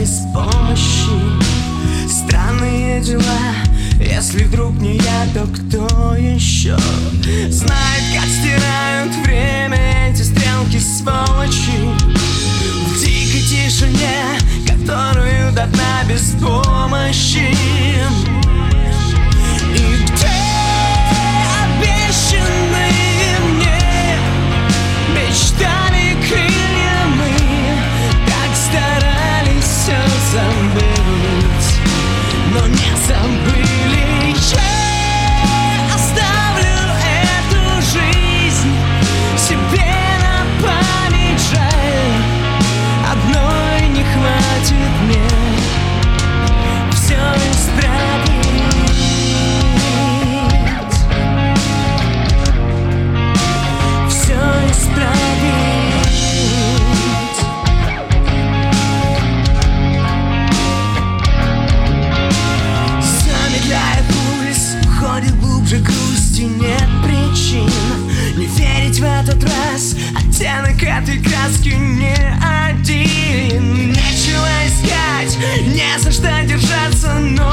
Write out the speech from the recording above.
без помощи. Странные дела, если вдруг не я, то кто еще Знает, как стирают время эти стрелки сволочи В дикой тишине, которую до дна без помощи этой краски не один. Нечего искать, не за что держаться, но